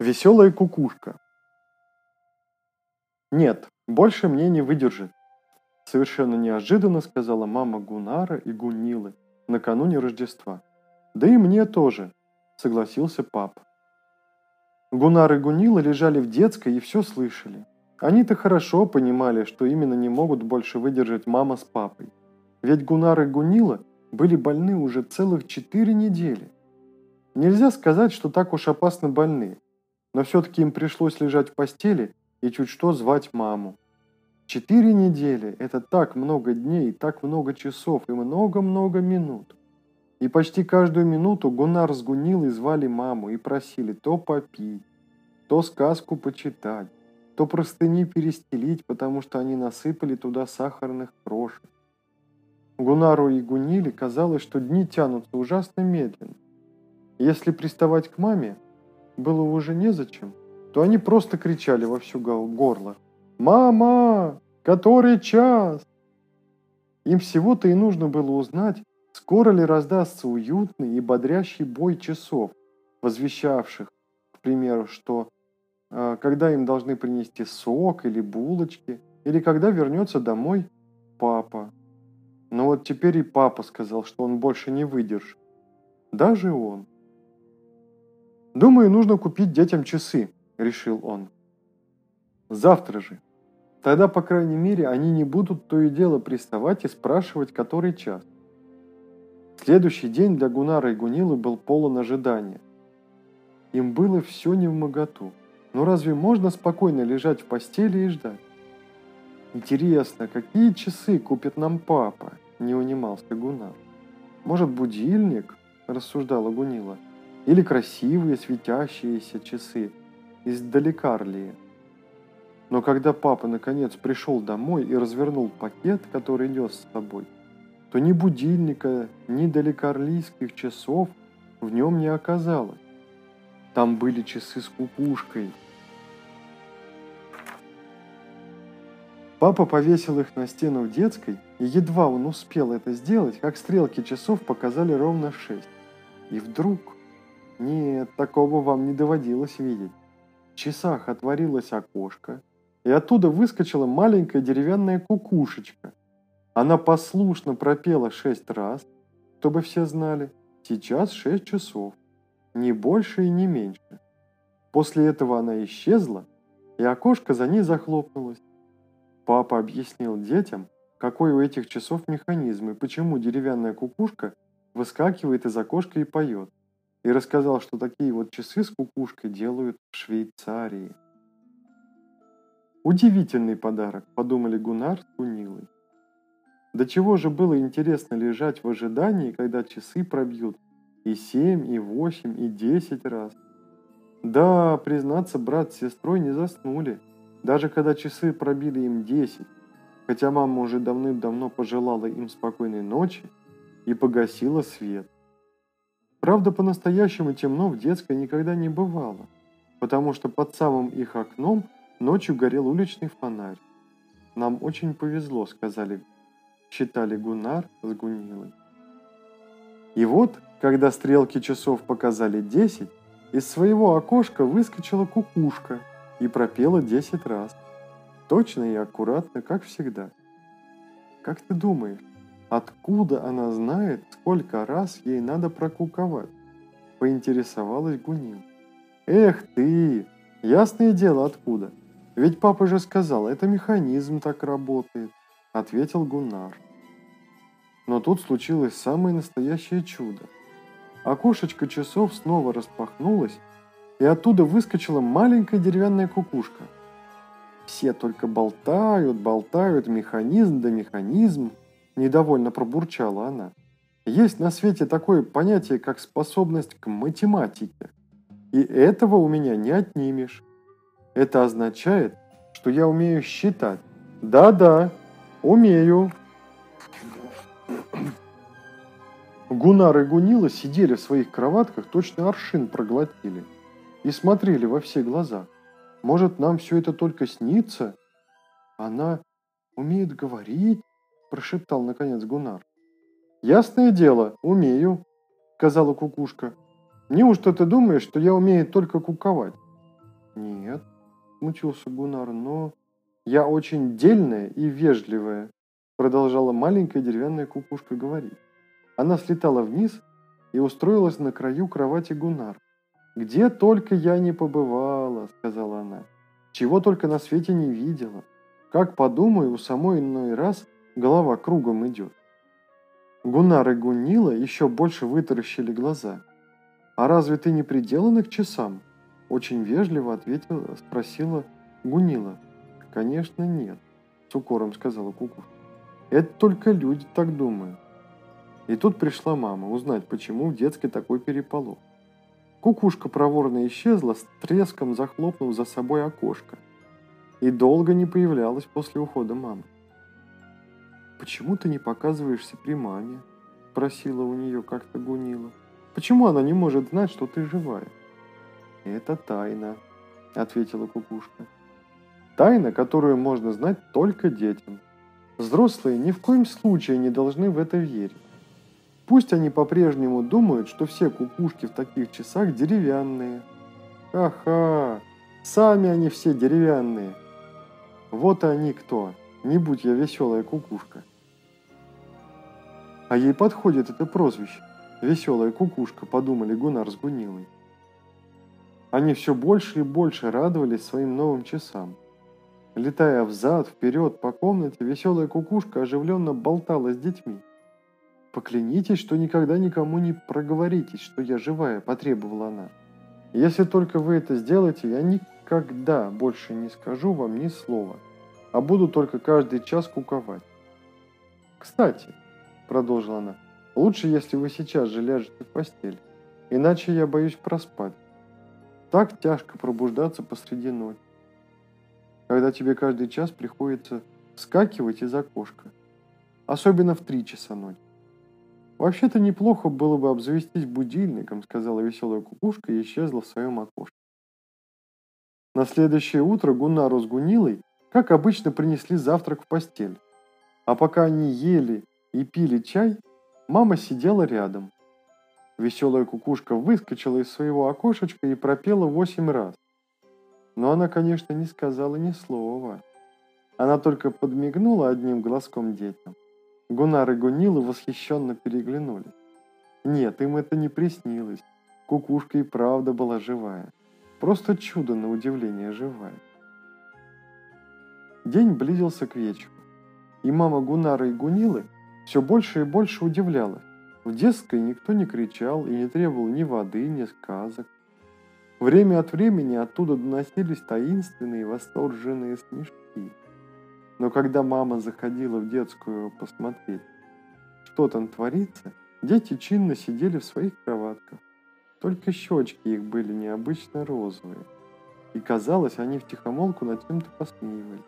Веселая кукушка. Нет, больше мне не выдержит. Совершенно неожиданно сказала мама Гунара и Гунилы накануне Рождества. Да и мне тоже, согласился папа. Гунар и Гунила лежали в детской и все слышали. Они-то хорошо понимали, что именно не могут больше выдержать мама с папой. Ведь Гунар и Гунила были больны уже целых четыре недели. Нельзя сказать, что так уж опасно больны, но все-таки им пришлось лежать в постели и чуть что звать маму. Четыре недели – это так много дней, так много часов и много-много минут. И почти каждую минуту Гунар с Гунилой звали маму и просили то попить, то сказку почитать, то простыни перестелить, потому что они насыпали туда сахарных крошек. Гунару и Гуниле казалось, что дни тянутся ужасно медленно. Если приставать к маме было уже незачем, то они просто кричали во всю горло «Мама! Который час?» Им всего-то и нужно было узнать, скоро ли раздастся уютный и бодрящий бой часов, возвещавших, к примеру, что э, когда им должны принести сок или булочки, или когда вернется домой папа. Но вот теперь и папа сказал, что он больше не выдержит. Даже он. «Думаю, нужно купить детям часы», – решил он. «Завтра же. Тогда, по крайней мере, они не будут то и дело приставать и спрашивать, который час». Следующий день для Гунара и Гунилы был полон ожидания. Им было все не в моготу. Но разве можно спокойно лежать в постели и ждать? Интересно, какие часы купит нам папа? Не унимался Гунар. Может, будильник? Рассуждала Гунила. Или красивые светящиеся часы из Далекарлии. Но когда папа наконец пришел домой и развернул пакет, который нес с собой, то ни будильника, ни далекарлийских часов в нем не оказалось. Там были часы с кукушкой. Папа повесил их на стену в детской, и едва он успел это сделать, как стрелки часов показали ровно шесть. И вдруг нет, такого вам не доводилось видеть. В часах отворилось окошко, и оттуда выскочила маленькая деревянная кукушечка. Она послушно пропела шесть раз, чтобы все знали, сейчас шесть часов, не больше и не меньше. После этого она исчезла, и окошко за ней захлопнулось. Папа объяснил детям, какой у этих часов механизм и почему деревянная кукушка выскакивает из окошка и поет и рассказал, что такие вот часы с кукушкой делают в Швейцарии. Удивительный подарок, подумали Гунар с Гунилой. До чего же было интересно лежать в ожидании, когда часы пробьют и семь, и восемь, и десять раз. Да, признаться, брат с сестрой не заснули, даже когда часы пробили им десять, хотя мама уже давным-давно пожелала им спокойной ночи и погасила свет. Правда, по-настоящему темно в детской никогда не бывало, потому что под самым их окном ночью горел уличный фонарь. «Нам очень повезло», — сказали, считали Гунар с Гунилой. И вот, когда стрелки часов показали десять, из своего окошка выскочила кукушка и пропела десять раз. Точно и аккуратно, как всегда. Как ты думаешь, Откуда она знает, сколько раз ей надо прокуковать? Поинтересовалась Гунил. Эх ты, ясное дело откуда. Ведь папа же сказал, это механизм так работает, ответил Гуннар. Но тут случилось самое настоящее чудо. Окошечко часов снова распахнулось, и оттуда выскочила маленькая деревянная кукушка. Все только болтают, болтают, механизм да механизм, Недовольно пробурчала она. Есть на свете такое понятие, как способность к математике. И этого у меня не отнимешь. Это означает, что я умею считать. Да-да, умею. Гунар и Гунила сидели в своих кроватках, точно аршин проглотили. И смотрели во все глаза. Может, нам все это только снится? Она умеет говорить, прошептал наконец Гунар. «Ясное дело, умею», — сказала кукушка. «Неужто ты думаешь, что я умею только куковать? Нет, смутился Гунар, но... Я очень дельная и вежливая, продолжала маленькая деревянная кукушка говорить. Она слетала вниз и устроилась на краю кровати Гунар. «Где только я не побывала», — сказала она. «Чего только на свете не видела. Как подумаю, у самой иной раз голова кругом идет». Гунар и Гунила еще больше вытаращили глаза. «А разве ты не приделана к часам?» Очень вежливо ответила, спросила Гунила. «Конечно нет», — с укором сказала Куку. «Это только люди так думают». И тут пришла мама узнать, почему в детской такой переполох. Кукушка проворно исчезла, с треском захлопнув за собой окошко. И долго не появлялась после ухода мамы. «Почему ты не показываешься при маме?» – просила у нее как-то Гунила. «Почему она не может знать, что ты живая?» «Это тайна», – ответила кукушка. «Тайна, которую можно знать только детям. Взрослые ни в коем случае не должны в это верить. Пусть они по-прежнему думают, что все кукушки в таких часах деревянные. Ха-ха, сами они все деревянные. Вот они кто, не будь я веселая кукушка. А ей подходит это прозвище. Веселая кукушка, подумали Гунар с Гунилой. Они все больше и больше радовались своим новым часам. Летая взад, вперед по комнате, веселая кукушка оживленно болтала с детьми. «Поклянитесь, что никогда никому не проговоритесь, что я живая», – потребовала она. «Если только вы это сделаете, я никогда больше не скажу вам ни слова, а буду только каждый час куковать». «Кстати», – продолжила она, – «лучше, если вы сейчас же ляжете в постель, иначе я боюсь проспать. Так тяжко пробуждаться посреди ночи, когда тебе каждый час приходится вскакивать из окошка, особенно в три часа ночи. «Вообще-то неплохо было бы обзавестись будильником», — сказала веселая кукушка и исчезла в своем окошке. На следующее утро Гуннару с Гунилой, как обычно, принесли завтрак в постель. А пока они ели и пили чай, мама сидела рядом. Веселая кукушка выскочила из своего окошечка и пропела восемь раз. Но она, конечно, не сказала ни слова. Она только подмигнула одним глазком детям. Гунар и Гунилы восхищенно переглянулись. Нет, им это не приснилось. Кукушка и правда была живая. Просто чудо на удивление живая. День близился к вечеру. И мама Гунара и Гунилы все больше и больше удивлялась. В детской никто не кричал и не требовал ни воды, ни сказок. Время от времени оттуда доносились таинственные восторженные смешки. Но когда мама заходила в детскую посмотреть, что там творится, дети чинно сидели в своих кроватках. Только щечки их были необычно розовые. И казалось, они втихомолку над кем-то посмеивались.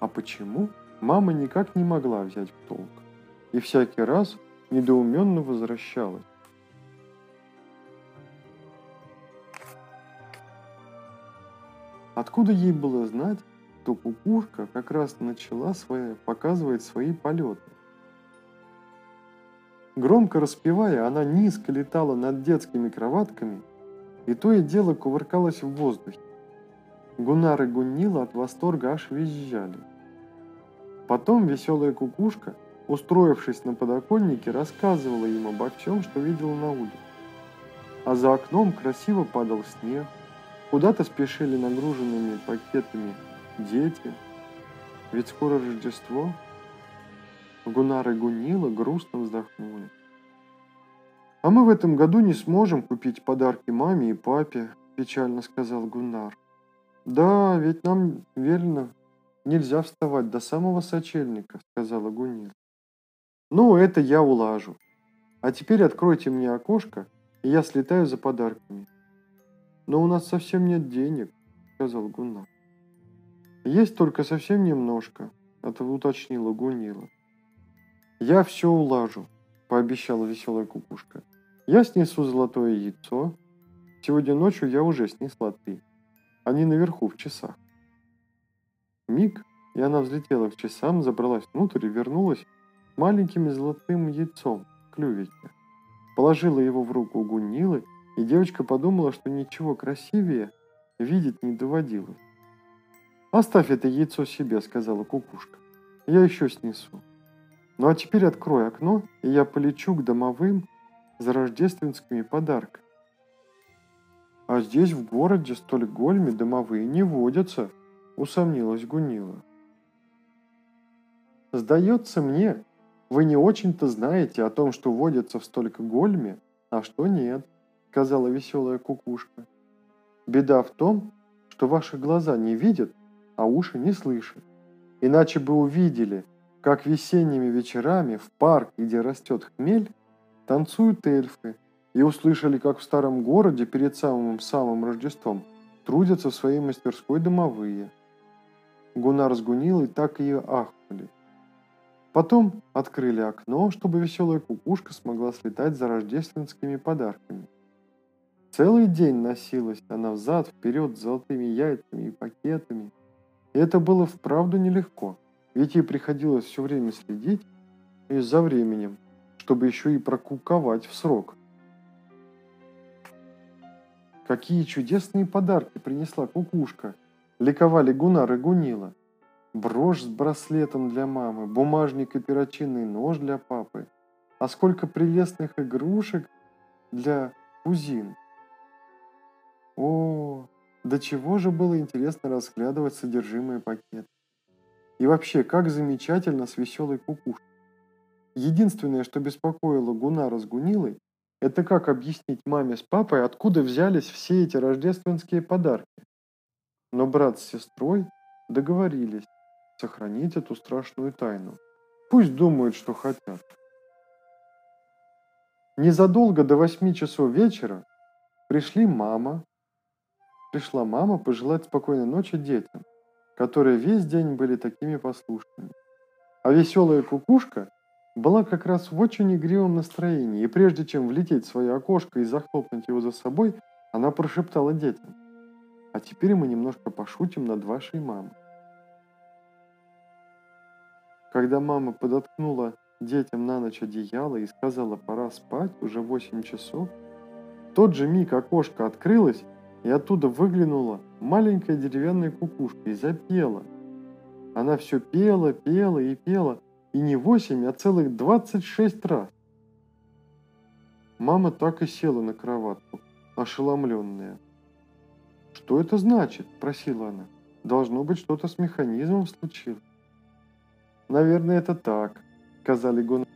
А почему, мама никак не могла взять в толк. И всякий раз недоуменно возвращалась. Откуда ей было знать, то кукушка как раз начала свои, показывать свои полеты. Громко распевая, она низко летала над детскими кроватками и то и дело кувыркалась в воздухе. Гунар и Гуннила от восторга аж визжали. Потом веселая кукушка, устроившись на подоконнике, рассказывала им обо всем, что видела на улице. А за окном красиво падал снег, куда-то спешили нагруженными пакетами дети, ведь скоро Рождество. Гунар и Гунила грустно вздохнули. «А мы в этом году не сможем купить подарки маме и папе», – печально сказал Гунар. «Да, ведь нам, верно, нельзя вставать до самого сочельника», – сказала Гунила. «Ну, это я улажу. А теперь откройте мне окошко, и я слетаю за подарками». «Но у нас совсем нет денег», – сказал Гунар. «Есть только совсем немножко», – это уточнила Гунила. «Я все улажу», – пообещала веселая кукушка. «Я снесу золотое яйцо. Сегодня ночью я уже снесла три. Они наверху в часах». Миг, и она взлетела к часам, забралась внутрь и вернулась маленьким золотым яйцом в клювике. Положила его в руку Гунилы, и девочка подумала, что ничего красивее видеть не доводилось. «Оставь это яйцо себе», — сказала кукушка. «Я еще снесу. Ну а теперь открой окно, и я полечу к домовым за рождественскими подарками». «А здесь, в городе Стольгольме, домовые не водятся», — усомнилась Гунила. «Сдается мне, вы не очень-то знаете о том, что водится в Стольгольме, а что нет», — сказала веселая кукушка. «Беда в том, что ваши глаза не видят, а уши не слышат. Иначе бы увидели, как весенними вечерами в парк, где растет хмель, танцуют эльфы, и услышали, как в старом городе перед самым-самым Рождеством трудятся в своей мастерской домовые. Гунар с Гунилой так и ахнули. Потом открыли окно, чтобы веселая кукушка смогла слетать за рождественскими подарками. Целый день носилась она взад-вперед с золотыми яйцами и пакетами – и это было вправду нелегко, ведь ей приходилось все время следить и за временем, чтобы еще и прокуковать в срок. Какие чудесные подарки принесла кукушка! Ликовали Гунар и Гунила. Брошь с браслетом для мамы, бумажник и перочинный нож для папы. А сколько прелестных игрушек для кузин. О, до чего же было интересно разглядывать содержимое пакета. И вообще, как замечательно с веселой кукушкой. Единственное, что беспокоило Гунара с Гунилой, это как объяснить маме с папой, откуда взялись все эти рождественские подарки. Но брат с сестрой договорились сохранить эту страшную тайну. Пусть думают, что хотят. Незадолго до восьми часов вечера пришли мама, пришла мама пожелать спокойной ночи детям, которые весь день были такими послушными. А веселая кукушка была как раз в очень игривом настроении, и прежде чем влететь в свое окошко и захлопнуть его за собой, она прошептала детям. «А теперь мы немножко пошутим над вашей мамой». Когда мама подоткнула детям на ночь одеяло и сказала «пора спать, уже восемь часов», в тот же миг окошко открылось, и оттуда выглянула маленькая деревянная кукушка и запела. Она все пела, пела и пела, и не восемь, а целых двадцать шесть раз. Мама так и села на кроватку, ошеломленная. «Что это значит?» – просила она. «Должно быть, что-то с механизмом случилось». «Наверное, это так», – сказали Гон